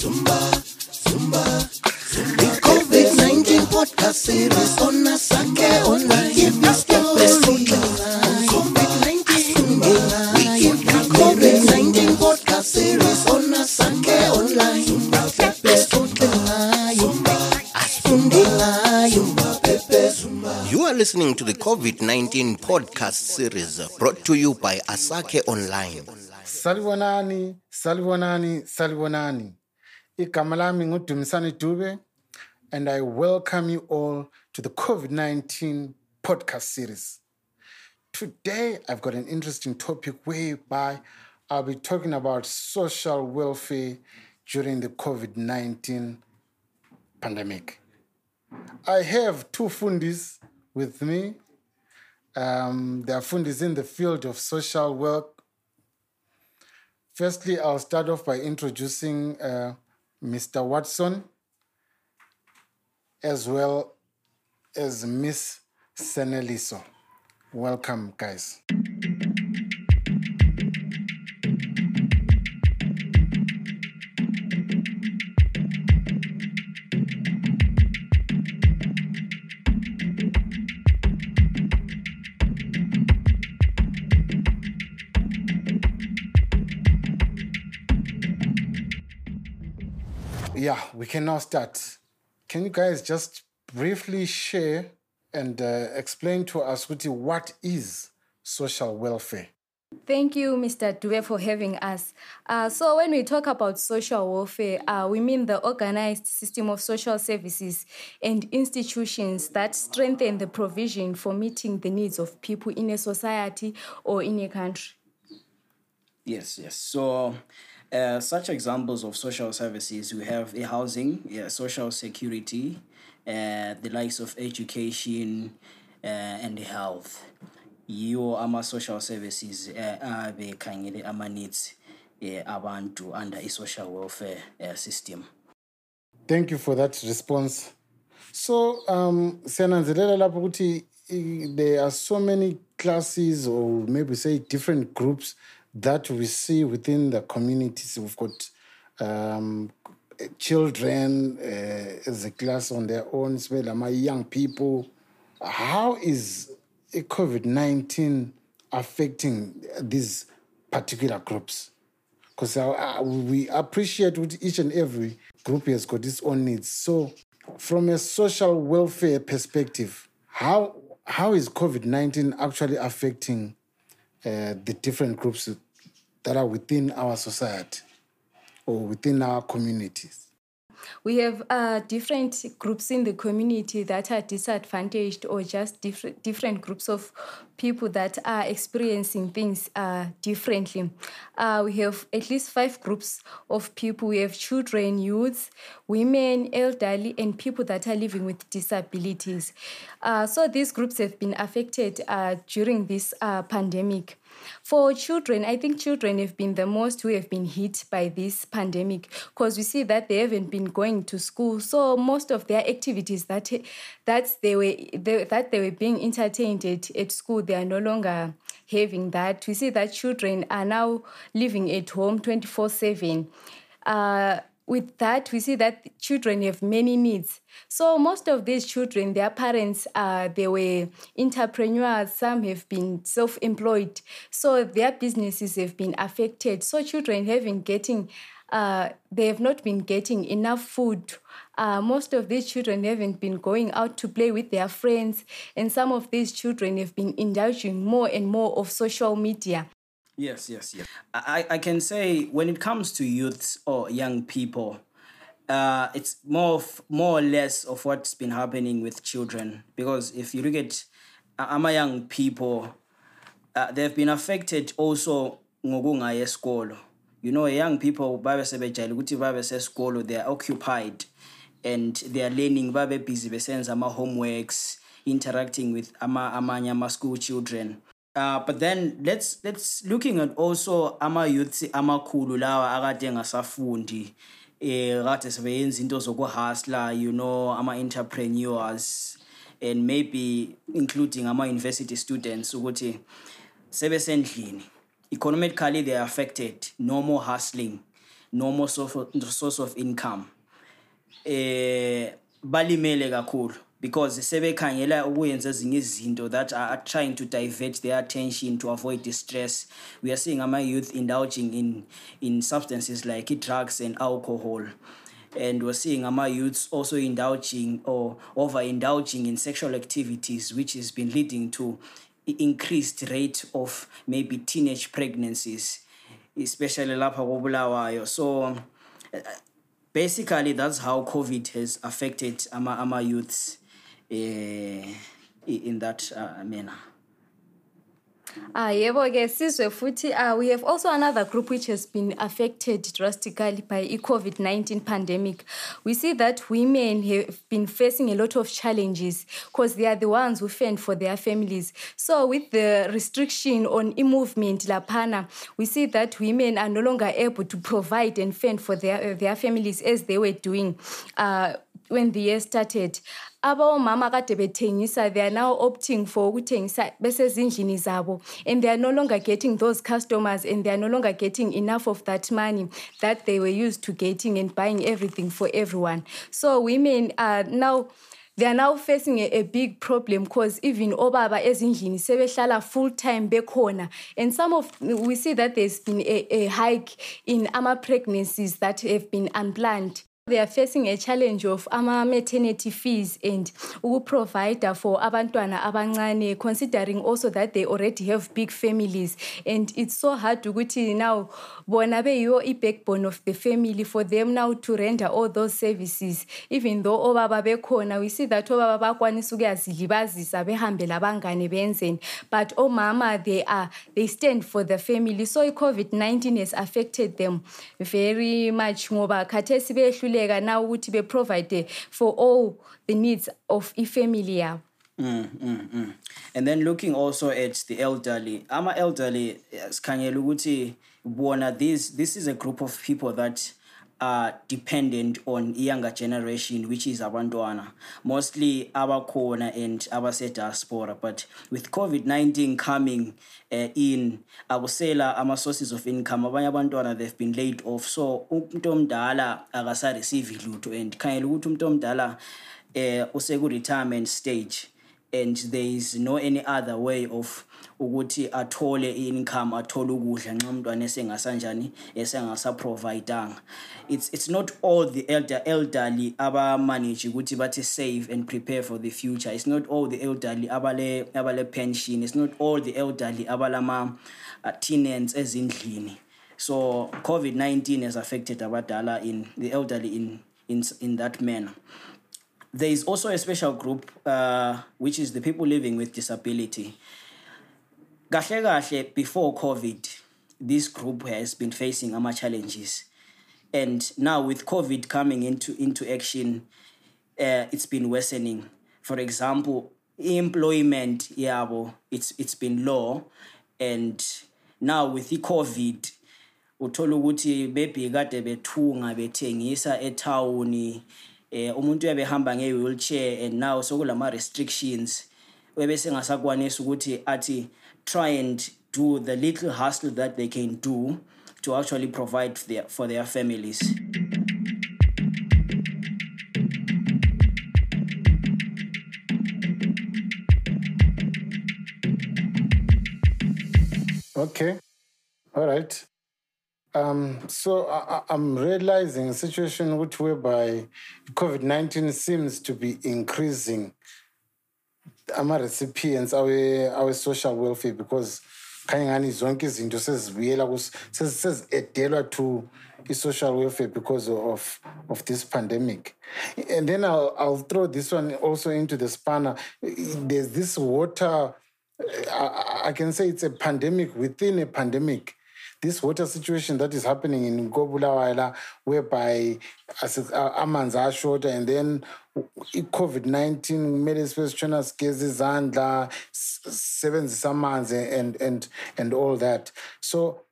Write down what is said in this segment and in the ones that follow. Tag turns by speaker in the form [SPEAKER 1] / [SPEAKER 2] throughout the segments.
[SPEAKER 1] Zumba, Zumba, Zumba. The COVID-19 podcast series on Asake Online. Give us the best COVID-19. We give the COVID-19 podcast series on Asake Online. Zumba, Pepe, Zumba, Zumba, Zumba, Pepe, Zumba. You are listening to the COVID 19 podcast series brought to you by Asake Online.
[SPEAKER 2] salibonani salibonani salibonani igama lami dube and i welcome you all to the covid-19 podcast series. Today i've got an interesting topic whereby i'll be talking about social welfare during the covid-19 pandemic. I have two fundis with me. Um, they are fundis in the field of social work. Firstly, I'll start off by introducing uh, Mr. Watson as well as Miss Seneliso. Welcome, guys. Yeah, we can now start. Can you guys just briefly share and uh, explain to us what is social welfare?
[SPEAKER 3] Thank you, Mr. Dube, for having us. Uh, so, when we talk about social welfare, uh, we mean the organized system of social services and institutions that strengthen the provision for meeting the needs of people in a society or in a country.
[SPEAKER 4] Yes, yes. So, uh, such examples of social services we have a housing, yeah, social security, uh, the likes of education, uh, and health. Yiwo ama social services uh, abekhangele ama needs uh, abantu under a social welfare uh, system.
[SPEAKER 2] Thank you for that response. So, um, siyananzelela lapho ukuthi there are so many classes or maybe say different groups that we see within the communities. We've got um, children uh, as a class on their own, especially my young people. How is COVID 19 affecting these particular groups? Because uh, we appreciate what each and every group has got its own needs. So, from a social welfare perspective, how how is COVID 19 actually affecting uh, the different groups that are within our society or within our communities?
[SPEAKER 3] We have uh, different groups in the community that are disadvantaged, or just different different groups of people that are experiencing things uh, differently. Uh, we have at least five groups of people. We have children, youths, women, elderly, and people that are living with disabilities. Uh, so these groups have been affected uh, during this uh, pandemic. For children, I think children have been the most who have been hit by this pandemic because we see that they haven't been going to school. So most of their activities that that they were they, that they were being entertained at, at school, they are no longer having that. We see that children are now living at home 24 7. Uh, with that, we see that children have many needs. So most of these children, their parents, uh, they were entrepreneurs. Some have been self-employed, so their businesses have been affected. So children haven't getting, uh, they have not been getting enough food. Uh, most of these children haven't been going out to play with their friends, and some of these children have been indulging more and more of social media.
[SPEAKER 4] Yes, yes, yes. I, I can say when it comes to youths or young people, uh, it's more of, more or less of what's been happening with children. Because if you look at uh, ama young people, uh, they've been affected also ngokungaya. You know, young people they are occupied and they are learning babe busy besenza ama homeworks, interacting with ama amanye ama school children. Uh, but then let's let's looking at also ama youths amakhulu lawa akade engasafundi eh kade sebeyenza into zokuhustler you know ama entrepreneurs and maybe including ama university students ukuthi sebesendlini economically they are affected. No more hustling. Normal source of, source of income. Eh balimele kakhulu. Because sebekhangela ukuyenza ezinye izinto that are trying to divert their attention to avoid distress. We are seeing ama youth indulging in in substances like drugs and alcohol. And we're seeing ama youths also indulging or over indulging in sexual activities which has been leading to increased rate of maybe teenage pregnancies especially lapha kobulawayo. So basically that's how covid has affected ama, ama youths. uh, in that uh, manner
[SPEAKER 3] Ah yebo ke sizwe futhi uh, we have also another group which has been affected drastically by i-COVID-19 pandemic. We see that women have been facing a lot of challenges because they are the ones who fend for their families. So with the restriction on e-movement lapana, we see that women are no longer able to provide and fend for their, their families as they were doing uh, when the year started. abomama kade bethengisa they are now opting for ukuthengisa besezindlini zabo and they are no longer getting those customers and they are no longer getting enough of that money that they were used to getting and buying everything for everyone so women are now they are now facing a, a big problem because even obaba ezindlini sebehlala full time bekhona and some of we see that there's been a, a hike in ama pregnancies that have been unplanned they are facing a challenge of ama maternity fees and ukuprovide for abantwana abancane considering also that they already have big families. And it's so hard ukuthi now bona beyiwo i-backbone of the family for them now to render all those services. Even though obaba bekhona we see that obaba bakwanisa ukuyazilibazisa behambe labangane benzeni. But omama they are they stand for the family. So i-covid-19 has affected them very much ngoba khathesi beyehluleka now ukuthi beprovide for all the needs of ifamily yabo. Mm, mm, mm.
[SPEAKER 4] And then looking also at the elderly ama elderly sikhangela ukuthi this this is a group of people that are dependent on younger generation which is abantwana. Mostly our abakhona and abase diaspora but with covid-19 coming uh, in akusela ama sources of income. Abanye they've been laid off. So umuntu omdala akasareceive lutho and khangela ukuthi umuntu omdala eh useku retirement stage and there is no any other way of ukuthi athole income athole ukudla nxa umntwana esengasanjani esengasaprovidanga. It's it's not all the elder elderly abamanage ukuthi bathi save and prepare for the future. It's not all the elderly abale abale pension. It's not all the elderly abalama uh, ezindlini. So covid-19 has affected abadala in the elderly in in in that manner there is also a special group uh, which is the people living with disability. Before covid this group has been facing ama challenges. And now with covid coming into into action uh, it's been worsening. For example employment yabo it's it's been low. And now with the covid uthola ukuthi bebi kade bethunga bethengisa etown eh umuntu uyabehamba nge-wheelchair and now sokulama restrictions webese ngasakwanisa ukuthi athi try and do the little hustle that they can do to actually provide their, for their families
[SPEAKER 2] Okay. All right. Um, so I, I'm realizing a situation which whereby COVID 19 seems to be increasing our recipients our our social welfare because khanye ngani zonke sezi- seziadelwa to i-social welfare because of of this pandemic and then I'll, I'll throw this one also into the spanner there's this water I, I can say it's a pandemic within a pandemic. This water situation that is happening in Gobulawala, whereby uh, amanzi are short, and then COVID 19 made especially sigeza izandla, s- sebenzisa amanzi and, and, and all that. So,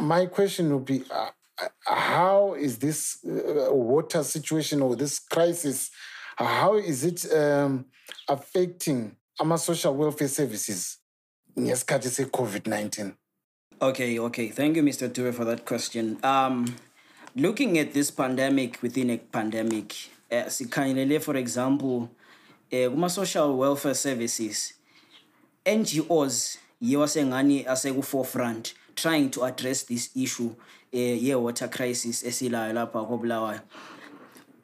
[SPEAKER 2] my question would be uh, uh, how is this uh, water situation or this crisis how is it um, affecting our social welfare services ngesikhathi se-covid-19
[SPEAKER 4] Okay, okay. Thank you, Mr. Ture, for that question. Um, looking at this pandemic within a pandemic, uh, sikhangelele for example, uh, kuma-social welfare services, NGOs yiwa sengani aseku-forefront trying to address this issue uh, ye-water crisis esilayo lapha kobulawayo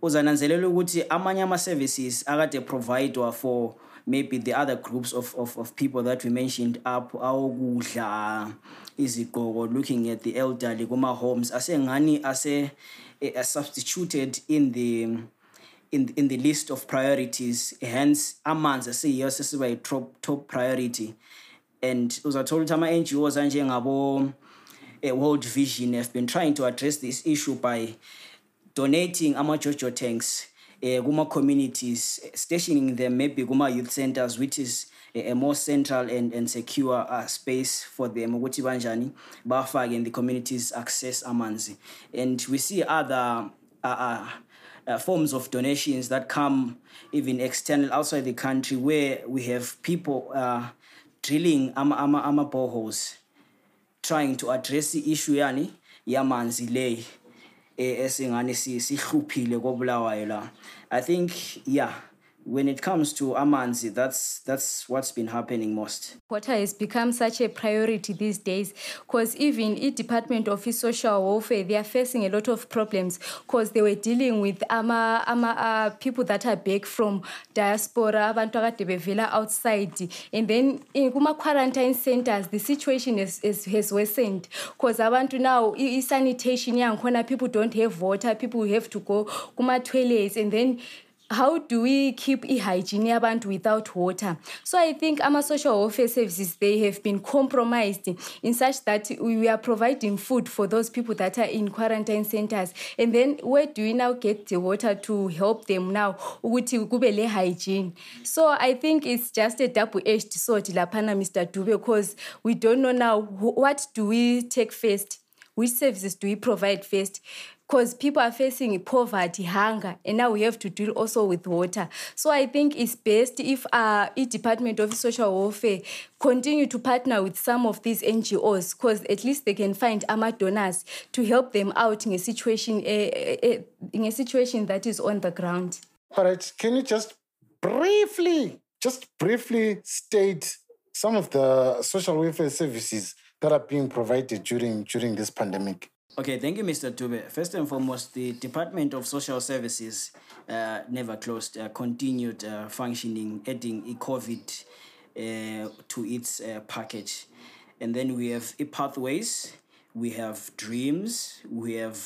[SPEAKER 4] uzananzelela ukuthi amanye ama-services akade providwa for maybe the other groups of, of, of people that we mentioned up looking at the elderly kuma-homes asengani ase uh, substituted in the in, in the list of priorities. Hence amanzi asiyiyo sesiba yi-top top priority. And uzathola ukuthi ama-ngos anjengabo uh, world vision have been trying to address this issue by donating ama-jojo tanks uh, kuma-communities stationing them maybe kuma-youth centers which is a, a more central and, and secure uh, space for them ukuthi banjani bafake in the communities access amanzi. And we see other uh, uh, forms of donations that come even external outside the country where we have people uh, drilling ama, ama, ama boreholes trying to address the issue yani yamanzi le eh, esingane si- sihluphile kobulawayo la. I think yeah when it comes to amanzi that's that's what's been happening most
[SPEAKER 3] Water has become such a priority these days because even the Department of Social Welfare, they are facing a lot of problems because they were dealing with ama, ama, uh, people that are back from diaspora, abantu akade outside. And then in kuma quarantine centers, the situation is, is, has worsened because abantu now, sanitation, people don't have water, people have to go kuma toilets and then how do we keep hygiene yabantu without water? So i think ama-social welfare services they have been compromised in such that we are providing food for those people that are in quarantine centers. And then where do we now get the water to help them now? Ukuthi kube le hygiene so i think it's just a double-edged sword laphana mr dube because we don't know now what do we take first? Which services do we provide first because people are facing poverty hunger and now we have to deal also with water so i think it's best if uh, i department of social welfare continue to partner with some of these ngos because at least they can find ama donors to help them out in a situation uh, in a situation that is on the ground
[SPEAKER 2] All right, can you just briefly, just briefly state some of the social welfare services that are being provided during during this pandemic?
[SPEAKER 4] Okay, thank you, Mr. Dube. First and foremost, the Department of Social Services uh, never closed, uh, continued uh, functioning, adding e-COVID uh, to its uh, package. And then we have e-pathways, we have dreams, we have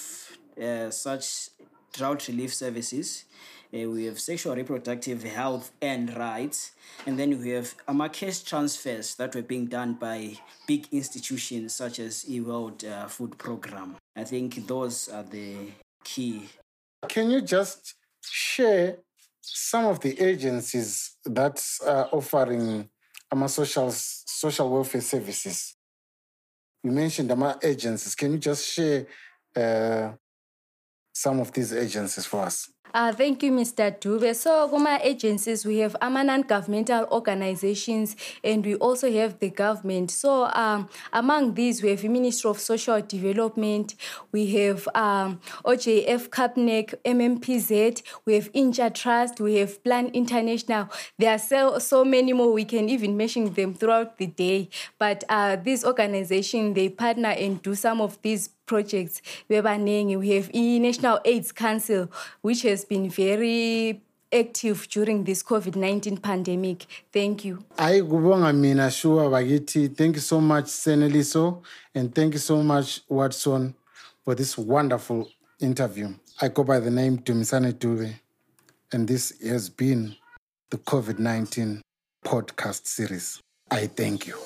[SPEAKER 4] uh, such drought relief services, uh, we have sexual reproductive health and rights, and then we have cash transfers that were being done by big institutions such as eWorld uh, Food Program. I think those are the key.
[SPEAKER 2] Can you just share some of the agencies that are offering AMA social social welfare services? You mentioned AMA agencies. Can you just share uh, some of these agencies for us?
[SPEAKER 3] Uh, thank you, Mr. Dube. So, Goma agencies, we have AMA non-governmental organizations and we also have the government. So, um, among these, we have the Ministry of Social Development, we have um, OJF CAPNEC, MMPZ, we have Inja Trust, we have Plan International. There are so, so many more. We can even mention them throughout the day. But uh, these organizations, they partner and do some of these projects we have i-national aids council which has been very active during this covid-19 pandemic thank you
[SPEAKER 2] Ayi kubonga mina sure bakithi. Thank you so much Seneliso and thank you so much Watson for this wonderful interview. I go by the name Dumisane Dube and this has been the COVID-19 podcast series. I thank you.